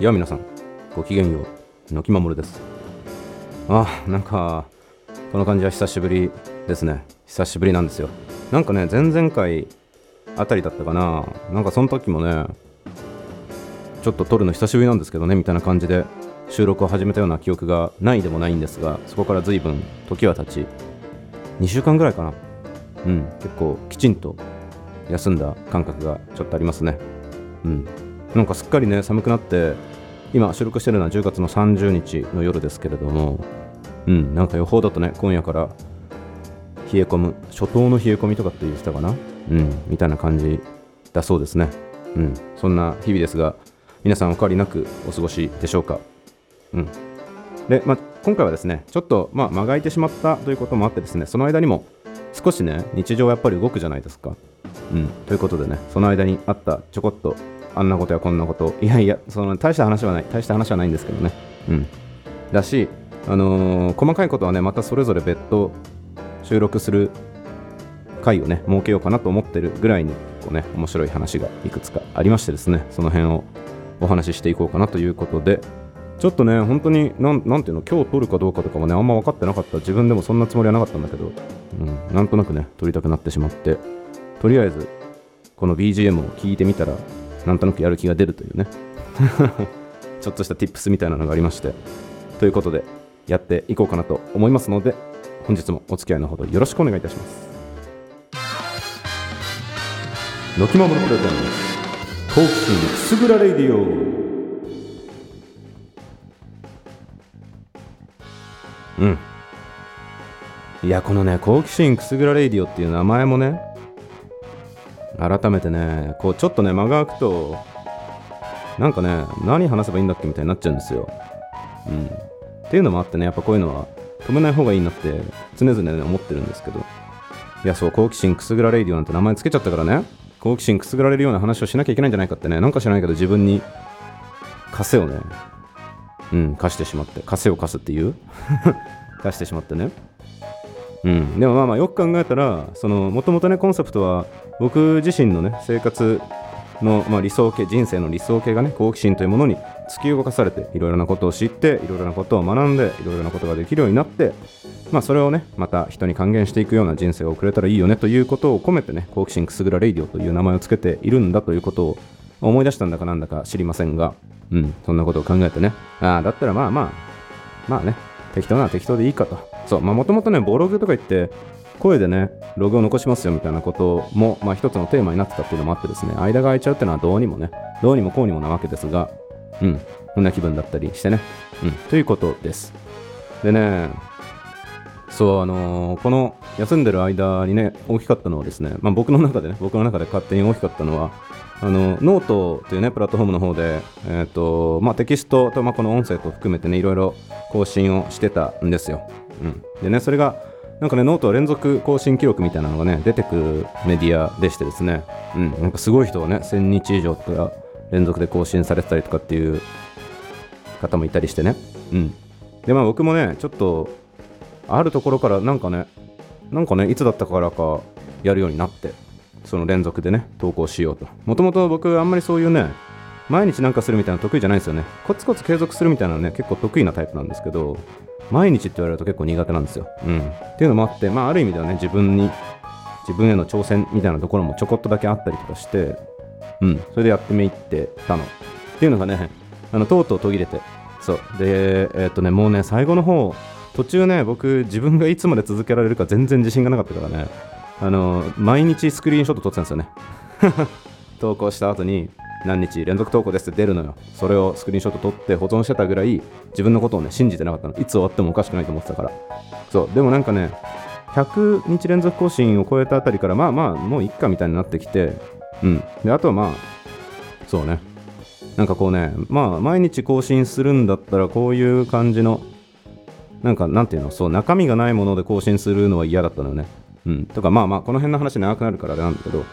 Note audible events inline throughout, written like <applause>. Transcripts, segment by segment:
いや皆さんごきげんようのきまもるです。あなんかこの感じは久しぶりですね。久しぶりなんですよ。なんかね前々回あたりだったかな。なんかその時もねちょっと撮るの久しぶりなんですけどねみたいな感じで収録を始めたような記憶がないでもないんですがそこから随分時は経ち2週間ぐらいかな。うん結構きちんと休んだ感覚がちょっとありますね。うん。なんかすっかりね寒くなって今収録してるのは10月の30日の夜ですけれどもうんなんか予報だとね今夜から冷え込む初冬の冷え込みとかって言ってたかなうんみたいな感じだそうですね。うんそんな日々ですが皆さんお変わりなくお過ごしでしょうか。うん。で、まあ、今回はですねちょっと、まあ、間が空いてしまったということもあってですねその間にも少しね日常はやっぱり動くじゃないですか。うんということでねその間にあったちょこっとあんなことやこんなこと。いやいやその大した話はない。大した話はないんですけどね。うん。だしあのー細かいことはねまたそれぞれ別途収録する回をね設けようかなと思ってるぐらいにこうね面白い話がいくつかありましてですね。その辺をお話ししていこうかなということで。ちょっとね本当になんなんていうの今日撮るかどうかとかもねあんま分かってなかった。自分でもそんなつもりはなかったんだけど、うん、なんとなくね撮りたくなってしまって。とりあえずこの BGM を聞いてみたらなんとなくやる気が出るというね。<laughs> ちょっとした tips みたいなのがありましてということでやっていこうかなと思いますので本日もお付き合いのほどよろしくお願いいたします。のきまものプレゼンツ好奇心くすぐらレイディオ。うん。いやこのね好奇心くすぐらレイディオっていう名前もね改めてねこうちょっとね間が空くとなんかね何話せばいいんだっけみたいになっちゃうんですよ。うん。っていうのもあってねやっぱこういうのは止めない方がいいなって常々ね思ってるんですけど。いやそう好奇心くすぐらレイディオなんて名前つけちゃったからね。好奇心くすぐられるような話をしなきゃいけないんじゃないかってねなんか知らないけど自分に枷をねうん貸してしまって枷を貸すっていう？<laughs> 貸してしまってね。うん、でもまあまあよく考えたらもともとねコンセプトは僕自身のね生活の、まあ、理想形人生の理想形がね好奇心というものに突き動かされていろいろなことを知っていろいろなことを学んでいろいろなことができるようになってまあそれをねまた人に還元していくような人生を送れたらいいよねということを込めてね好奇心くすぐらレイディオという名前をつけているんだということを思い出したんだかなんだか知りませんがうん。そんなことを考えてね。ああだったらまあまあまあね適当な適当でいいかと。そうまあもともとねブログとか言って声でねログを残しますよみたいなこともまあ一つのテーマになってたっていうのもあってですね間が空いちゃうっていうのはどうにもねどうにもこうにもなわけですがうんこんな気分だったりしてねうんということです。でねそうあのーこの休んでる間にね大きかったのはですね、まあ、僕の中でね僕の中で勝手に大きかったのはあのノートというねプラットフォームの方で、えーとまあ、テキストと、まあ、この音声と含めてねいろいろ更新をしてたんですよ、うん、でねそれがなんかねノートは連続更新記録みたいなのがね出てくるメディアでしてですね、うん、なんかすごい人がね1000日以上とか連続で更新されてたりとかっていう方もいたりしてね、うん、でまあ僕もねちょっとあるところからなんかねなんかねいつだったからかやるようになってその連続でね投稿しようと。もともと僕あんまりそういうね毎日なんかするみたいな得意じゃないんですよね。コツコツ継続するみたいなのね結構得意なタイプなんですけど毎日って言われると結構苦手なんですよ、うん、っていうのもあってまあある意味ではね自分に自分への挑戦みたいなところもちょこっとだけあったりとかしてうん。それでやってみってたの。っていうのがねあのとうとう途切れて。そう。でえーっとねもうね最後の方途中ね僕自分がいつまで続けられるか全然自信がなかったからねあの毎日スクリーンショット撮ってたんですよね <laughs> 投稿した後に何日連続投稿ですって出るのよ。それをスクリーンショット撮って保存してたぐらい自分のことをね信じてなかったの。いつ終わってもおかしくないと思ってたから。そう。でもなんかね100日連続更新を超えたあたりからまあまあもういっかみたいになってきてうん。であとはまあそうね。なんかこうねまあ毎日更新するんだったらこういう感じのなんかなんていうの？そう中身がないもので更新するのは嫌だったのよね。うん。とかまあまあこの辺の話長くなるからあれなんだけど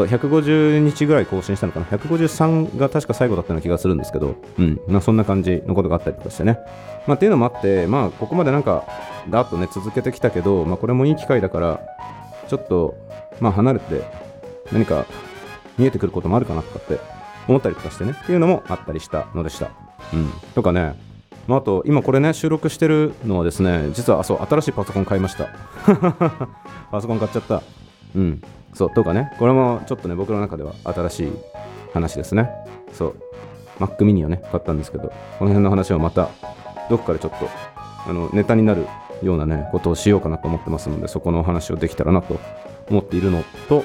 そう150日ぐらい更新したのかな。153が確か最後だったような気がするんですけどうん。まあそんな感じのことがあったりとかしてね。まあっていうのもあってまあここまでなんかだっとね続けてきたけどまあこれもいい機会だからちょっとまあ離れて何か見えてくることもあるかなとかって思ったりとかしてね。っていうのもあったりしたのでした。うん。とかね。まあ、あと今これね収録してるのはですね実はあそう新しいパソコン買いました。<laughs> パソコン買っちゃった。うん。そうとかね。これもちょっとね僕の中では新しい話ですね。そう。Mac mini をね買ったんですけどこの辺の話はまたどこかでちょっとあのネタになるようなねことをしようかなと思ってますのでそこのお話をできたらなと。思っているのと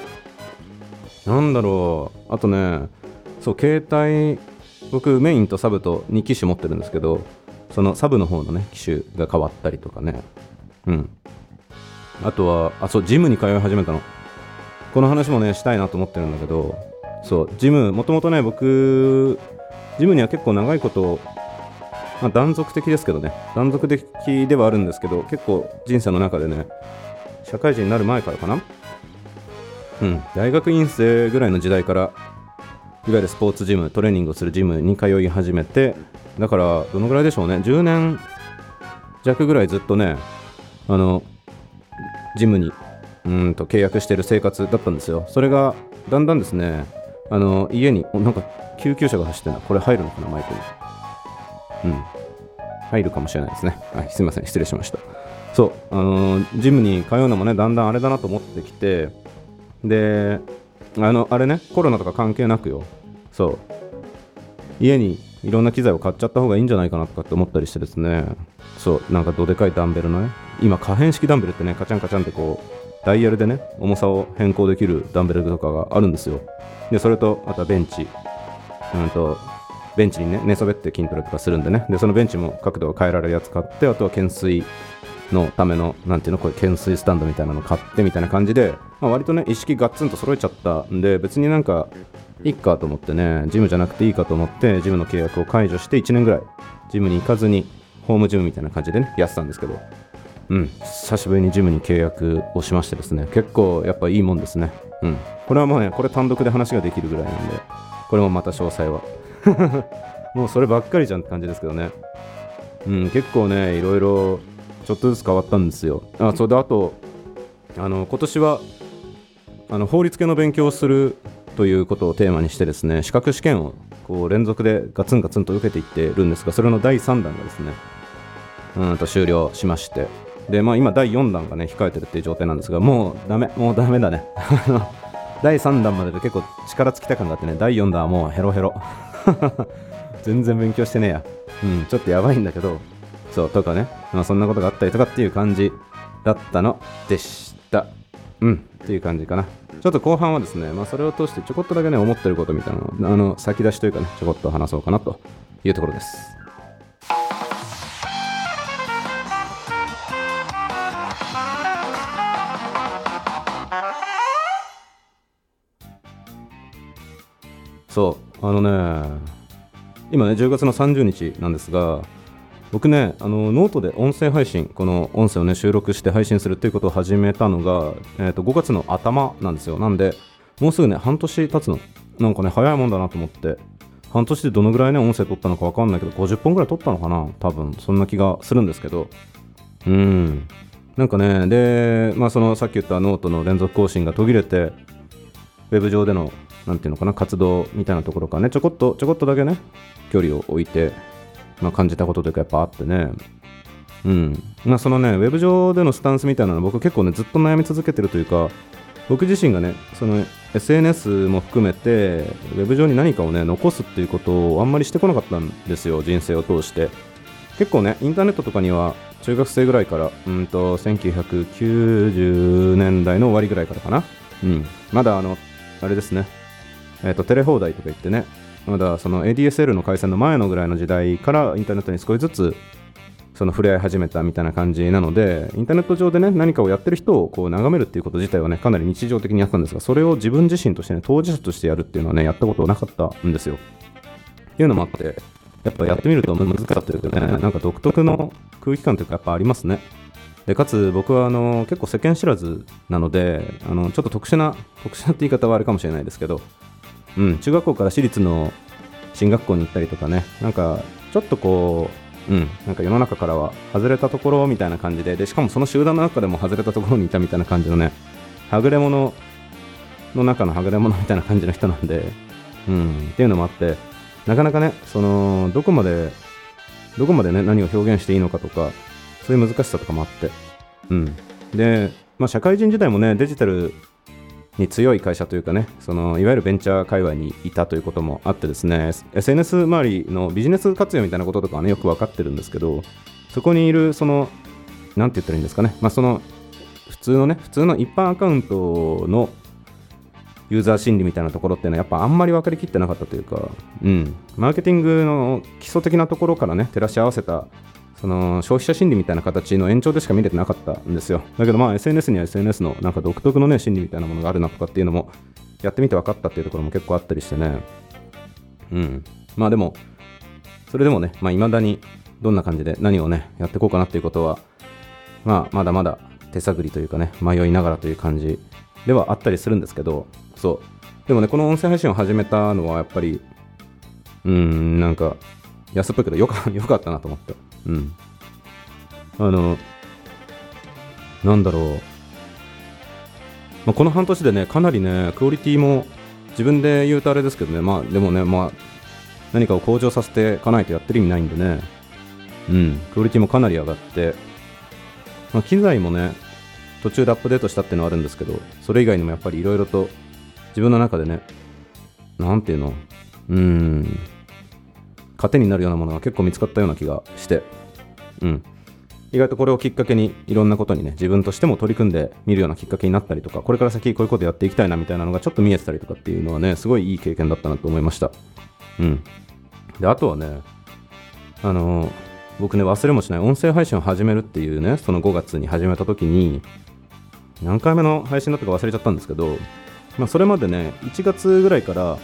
なんだろう。あとねそう携帯僕メインとサブと2機種持ってるんですけどそのサブの方のね機種が変わったりとかね。うん。あとはあそうジムに通い始めたの。この話もねしたいなと思ってるんだけどそうジムもともとね僕ジムには結構長いことまあ、断続的ですけどね断続的ではあるんですけど結構人生の中でね社会人になる前からかな？うん大学院生ぐらいの時代からいわゆるスポーツジムトレーニングをするジムに通い始めてだからどのぐらいでしょうね10年弱ぐらいずっとねあのジムにうんと契約してる生活だったんですよ。それがだんだんですねあの家になんか救急車が走ってるなこれ入るのかなマイクに。うん、入るかもしれないですね。はい、すいません、失礼しました。そう、あの、ジムに通うのもね、だんだんあれだなと思ってきて、で、あの、あれね、コロナとか関係なくよ、そう、家にいろんな機材を買っちゃった方がいいんじゃないかなとかって思ったりしてですね、そう、なんかどでかいダンベルのね、今、可変式ダンベルってね、カチャンカチャンってこう、ダイヤルでね、重さを変更できるダンベルとかがあるんですよ。で、それと、あとはベンチ、うんと、ベンチにね、寝そべって筋トレとかするんでね。で、そのベンチも角度が変えられるやつ買って、あとは懸垂のための、なんていうの、これ懸垂スタンドみたいなの買ってみたいな感じで、まあ、割とね、意識ガッツンと揃えちゃったんで、別になんか、いいかと思ってね、ジムじゃなくていいかと思って、ジムの契約を解除して1年ぐらい、ジムに行かずに、ホームジムみたいな感じでね、やってたんですけど、うん、久しぶりにジムに契約をしましてですね、結構やっぱいいもんですね。うん。これはもうね、これ単独で話ができるぐらいなんで、これもまた詳細は <laughs> もうそればっかりじゃんって感じですけどね。うん、結構ね、いろいろちょっとずつ変わったんですよ。あ、そうで、あと、あの、今年は、あの、法律系の勉強をするということをテーマにしてですね、資格試験をこう連続でガツンガツンと受けていってるんですが、それの第3弾がですね、うんと終了しまして、で、まあ今第4弾がね、控えてるっていう状態なんですが、もうダメ、もうダメだね。<laughs> 第3弾までで結構力尽きた感があってね、第4弾はもうヘロヘロ。<laughs> 全然勉強してねえや。うん、ちょっとやばいんだけど、そう、とかね、まあ、そんなことがあったりとかっていう感じだったのでした。うん、っていう感じかな。ちょっと後半はですね、まあ、それを通してちょこっとだけね、思ってることみたいなの、あの、先出しというかね、ちょこっと話そうかなというところです。そう、あのね、今ね、10月の30日なんですが、僕ね、あのノートで音声配信、この音声をね、収録して配信するっていうことを始めたのが、えー、と5月の頭なんですよ。なんで、もうすぐね、半年経つの。なんかね、早いもんだなと思って、半年でどのぐらいね、音声撮ったのか分かんないけど、50本ぐらい撮ったのかな多分、そんな気がするんですけど、うん。なんかね、で、まあ、そのさっき言ったノートの連続更新が途切れて、ウェブ上でのなんていうのかな、活動みたいなところからね、ちょこっと、ちょこっとだけね、距離を置いて、まあ、感じたことというかやっぱあってね、うん。まあ、そのね、ウェブ上でのスタンスみたいなの僕結構ね、ずっと悩み続けてるというか、僕自身がね、その SNS も含めて、ウェブ上に何かをね、残すっていうことをあんまりしてこなかったんですよ、人生を通して。結構ね、インターネットとかには、中学生ぐらいから、うんと、1990年代の終わりぐらいからかな。うん。まだあの、あれですね、えーと、テレ放題とか言ってね、まだその ADSL の回線の前のぐらいの時代からインターネットに少しずつその触れ合い始めたみたいな感じなので、インターネット上でね、何かをやってる人をこう眺めるっていうこと自体はね、かなり日常的にやったんですが、それを自分自身としてね、当事者としてやるっていうのはね、やったことなかったんですよ。っていうのもあって、やっぱやってみると難しかったというかね、なんか独特の空気感というかやっぱありますね。でかつ僕はあの結構世間知らずなのであのちょっと特殊な特殊なって言い方はあれかもしれないですけどうん、中学校から私立の進学校に行ったりとかね、なんかちょっとこう、うん、なんか世の中からは外れたところみたいな感じで、でしかもその集団の中でも外れたところにいたみたいな感じのね、はぐれ者の中のはぐれ者みたいな感じの人なんで、うん、っていうのもあってなかなかねそのどこまでどこまでね何を表現していいのかとかそういう難しさとかもあって。うん。で、まあ、社会人時代もねデジタルに強い会社というかねそのいわゆるベンチャー界隈にいたということもあってですね SNS 周りのビジネス活用みたいなこととかはねよく分かってるんですけどそこにいるそのなんて言ったらいいんですかねまあその普通のね普通の一般アカウントのユーザー心理みたいなところっていうのはやっぱあんまり分かりきってなかったというか、うん、マーケティングの基礎的なところからね照らし合わせたその消費者心理みたいな形の延長でしか見れてなかったんですよ。だけどまあ SNS には SNS のなんか独特のね心理みたいなものがあるなとかっていうのもやってみて分かったっていうところも結構あったりしてね。うん。まあでもそれでもねまあ未だにどんな感じで何をねやっていこうかなっていうことはまあまだまだ手探りというかね迷いながらという感じではあったりするんですけどそう。でもねこの音声配信を始めたのはやっぱりうんなんか安っぽいけどよか <laughs> よかったなと思って。うん。あのなんだろう、まあ、この半年でねかなりねクオリティも自分で言うとあれですけどねまあでもねまあ何かを向上させていかないとやってる意味ないんでね。うん。クオリティもかなり上がって。まあ、機材もね途中でアップデートしたっていうのはあるんですけどそれ以外にもやっぱりいろいろと自分の中でねなんていうのうん糧になるようなものが結構見つかったような気がして。うん。意外とこれをきっかけにいろんなことにね自分としても取り組んでみるようなきっかけになったりとかこれから先こういうことやっていきたいなみたいなのがちょっと見えてたりとかっていうのはねすごいいい経験だったなと思いました。うん。であとはねあの僕ね忘れもしない音声配信を始めるっていうねその5月に始めた時に何回目の配信だったか忘れちゃったんですけど、まあ、それまでね1月ぐらいから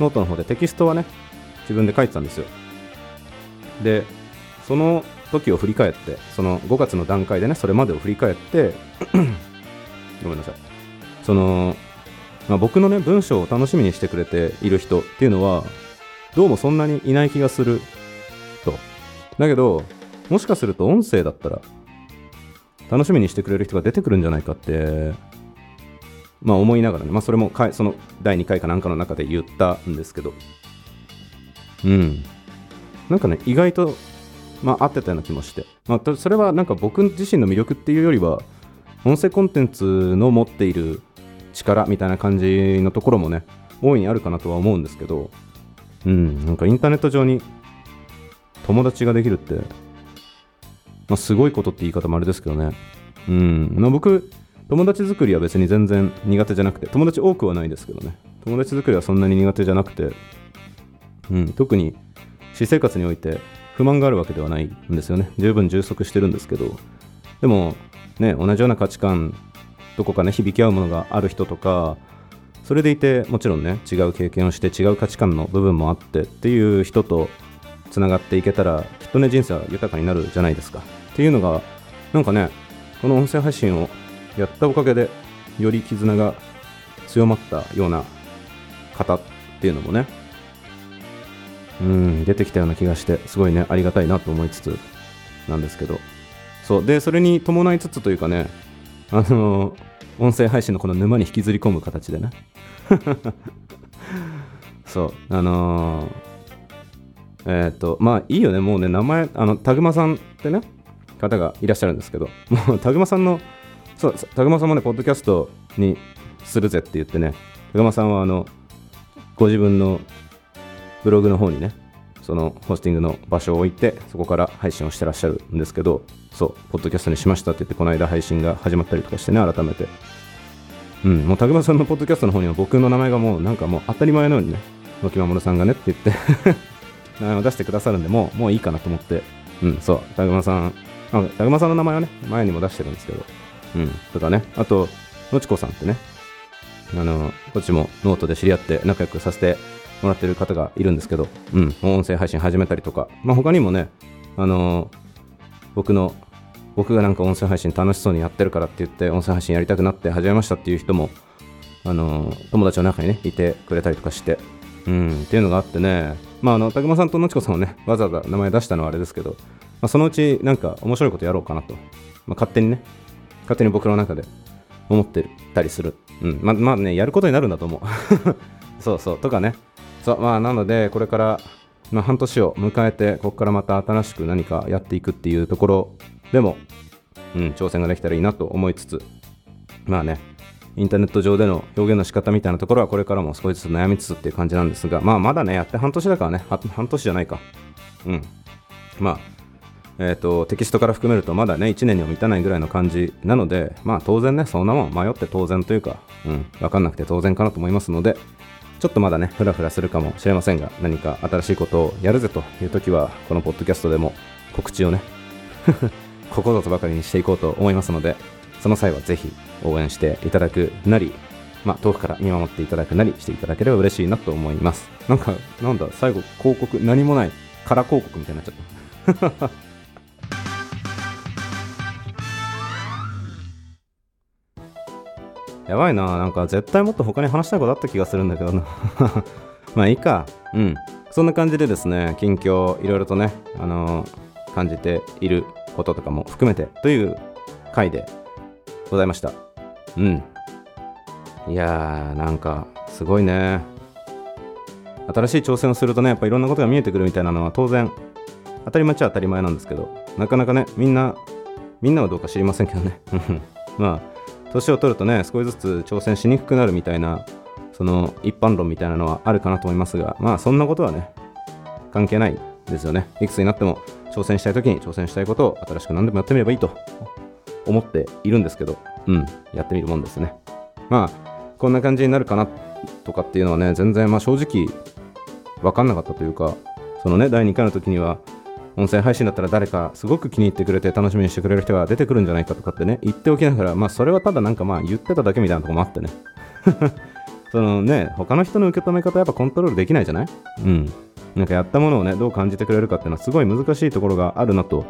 ノートの方でテキストはね自分で書いてたんですよ。でその時を振り返ってその5月の段階でねそれまでを振り返って <clears throat> ごめんなさい。その、まあ、僕のね文章を楽しみにしてくれている人っていうのはどうもそんなにいない気がすると。だけど、もしかすると音声だったら、楽しみにしてくれる人が出てくるんじゃないかって、まあ思いながらね、まあそれもかその第2回かなんかの中で言ったんですけど、うん。なんかね、意外と、まあ合ってたような気もして、まあそれはなんか僕自身の魅力っていうよりは、音声コンテンツの持っている力みたいな感じのところもね、大いにあるかなとは思うんですけど、うん、なんかインターネット上に友達ができるって、まあ、すごいことって言い方もあれですけどね。うん。まあ、僕、友達作りは別に全然苦手じゃなくて、友達多くはないですけどね。友達作りはそんなに苦手じゃなくて、うん、特に私生活において不満があるわけではないんですよね。十分充足してるんですけど、でも、ね、同じような価値観、どこかね、響き合うものがある人とか、それでいて、もちろんね、違う経験をして違う価値観の部分もあってっていう人と、つながっていけたらきっとね人生は豊かになるじゃないですかっていうのがなんかねこの音声配信をやったおかげでより絆が強まったような方っていうのもねうん出てきたような気がしてすごいねありがたいなと思いつつなんですけど。そうでそれに伴いつつというかねあの音声配信のこの沼に引きずり込む形でね。<laughs> そうあのーえっ、と、まあいいよね、もうね、名前、あの、タグマさんってね、方がいらっしゃるんですけど、<laughs> もうタグマさんの、そう、タグマさんもね、ポッドキャストにするぜって言ってね、タグマさんは、あの、ご自分のブログの方にね、そのホスティングの場所を置いて、そこから配信をしてらっしゃるんですけど、そう、ポッドキャストにしましたって言って、この間配信が始まったりとかしてね、改めて。うん、もうタグマさんのポッドキャストの方には僕の名前がもうなんかもう当たり前のようにね、野木守さんがねって言って <laughs> 名前を出してくださるんで、もう、もういいかなと思って、うん、そう、タグマさん、あタグマさんの名前はね、前にも出してるんですけど、うん、とかね、あと、のちこさんってね、あの、こっちもノートで知り合って仲良くさせてもらってる方がいるんですけど、うん、音声配信始めたりとか、まあ他にもね、あの、僕の、僕がなんか音声配信楽しそうにやってるからって言って、音声配信やりたくなって始めましたっていう人も、あの、友達の中にね、いてくれたりとかして、うん、っていうのがあってね、まあ、あの、たぐまさんとのちこさんをね、わざわざ名前出したのはあれですけど、まあ、そのうちなんか面白いことやろうかなと、まあ、勝手にね、勝手に僕の中で思ってたりする。うん、ままあね、やることになるんだと思う。<laughs> そうそう、とかね、そうまあなのでこれから、まあ、半年を迎えてここからまた新しく何かやっていくっていうところでも、うん、挑戦ができたらいいなと思いつつまあねインターネット上での表現の仕方みたいなところはこれからも少しずつ悩みつつっていう感じなんですがまあまだねやって半年だからね半年じゃないか。うん。まあえー、とテキストから含めるとまだね1年には満たないぐらいの感じなのでまあ当然ねそんなもん迷って当然というか、うん、分かんなくて当然かなと思いますのでちょっとまだねフラフラするかもしれませんが何か新しいことをやるぜという時はこのポッドキャストでも告知をねここぞとばかりにしていこうと思いますのでその際はぜひ応援していただくなりまあ、遠くから見守っていただくなりしていただければ嬉しいなと思います。なんか、なんだ、最後、広告、何もない、空広告みたいになっちゃった。やばいな、なんか絶対もっと他に話したいことあった気がするんだけどな。<laughs> まあいいか。うん。そんな感じでですね、近況、いろいろとね、あのー感じていることとかも含めてという回でございました。うん。いやー、なんか、すごいね。新しい挑戦をするとね、やっぱいろんなことが見えてくるみたいなのは当然、当たり前っちゃ当たり前なんですけど、なかなかね、みんな、みんなはどうか知りませんけどね。<laughs> まあ、年を取るとね、少しずつ挑戦しにくくなるみたいな、その一般論みたいなのはあるかなと思いますが、まあそんなことはね、関係ないですよね。いくつになっても挑戦したい時に挑戦したいことを新しく何でもやってみればいいと思っているんですけど、うん、やってみるもんですね。まあ、こんな感じになるかなとかっていうのはね、全然まあ正直分かんなかったというか、そのね、第2回の時には、音声配信だったら誰かすごく気に入ってくれて楽しみにしてくれる人が出てくるんじゃないかとかってね、言っておきながら、まあそれはただなんかまあ言ってただけみたいなとこもあってね。<laughs> そのね、他の人の受け止め方やっぱコントロールできないじゃない？うん。なんかやったものをね、どう感じてくれるかっていうのはすごい難しいところがあるなと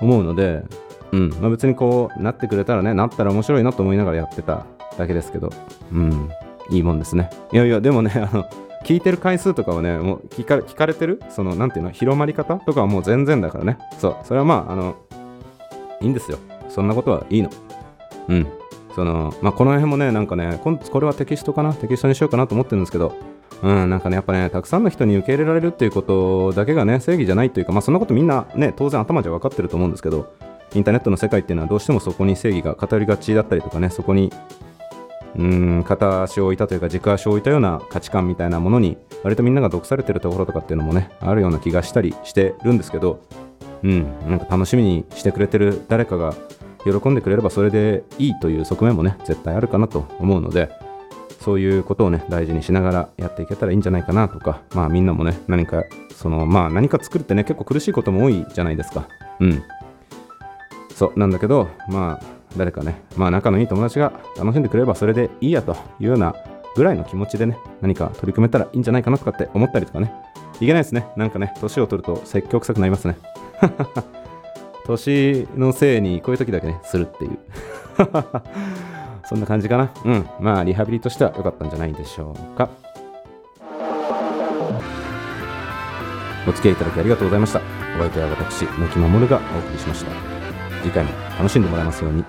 思うので、うん。まあ別にこうなってくれたらね、なったら面白いなと思いながらやってただけですけど、うん。いいもんですね。いやいや、でもね、あの、聞いてる回数とかはね、もう聞か聞かれてる？その、なんていうの、広まり方とかはもう全然だからね。そう。それはまあ、あの、いいんですよ。そんなことはいいの。うん。その、まあ、この辺もね、なんかね、これはテキストかな？テキストにしようかなと思ってるんですけど、うん、なんかね、やっぱね、たくさんの人に受け入れられるっていうことだけがね、正義じゃないというか、まあ、そんなことみんなね、当然頭じゃ分かってると思うんですけど、インターネットの世界っていうのはどうしてもそこに正義が偏りがちだったりとかね、そこに、うん、片足を置いたというか、軸足を置いたような価値観みたいなものに、割とみんなが毒されてるところとかっていうのもね、あるような気がしたりしてるんですけど、うん、なんか楽しみにしてくれてる誰かが喜んでくれればそれでいいという側面もね、絶対あるかなと思うので、そういうことをね、大事にしながらやっていけたらいいんじゃないかなとか、まあみんなもね、何か、その、まあ何か作るってね、結構苦しいことも多いじゃないですか。うん。そう、なんだけど、まあ、誰かね、まあ仲のいい友達が楽しんでくれればそれでいいやというようなぐらいの気持ちでね、何か取り組めたらいいんじゃないかなとかって思ったりとかね、いけないですね。なんかね、年を取ると積極臭くなりますね。<laughs> 年のせいにこういう時だけね、するっていう。<laughs> そんな感じかな。うん。まあ、リハビリとしては良かったんじゃないでしょうか。お付き合いいただきありがとうございました。お相手は私、牧守がお送りしました。次回も楽しんでもらえますように。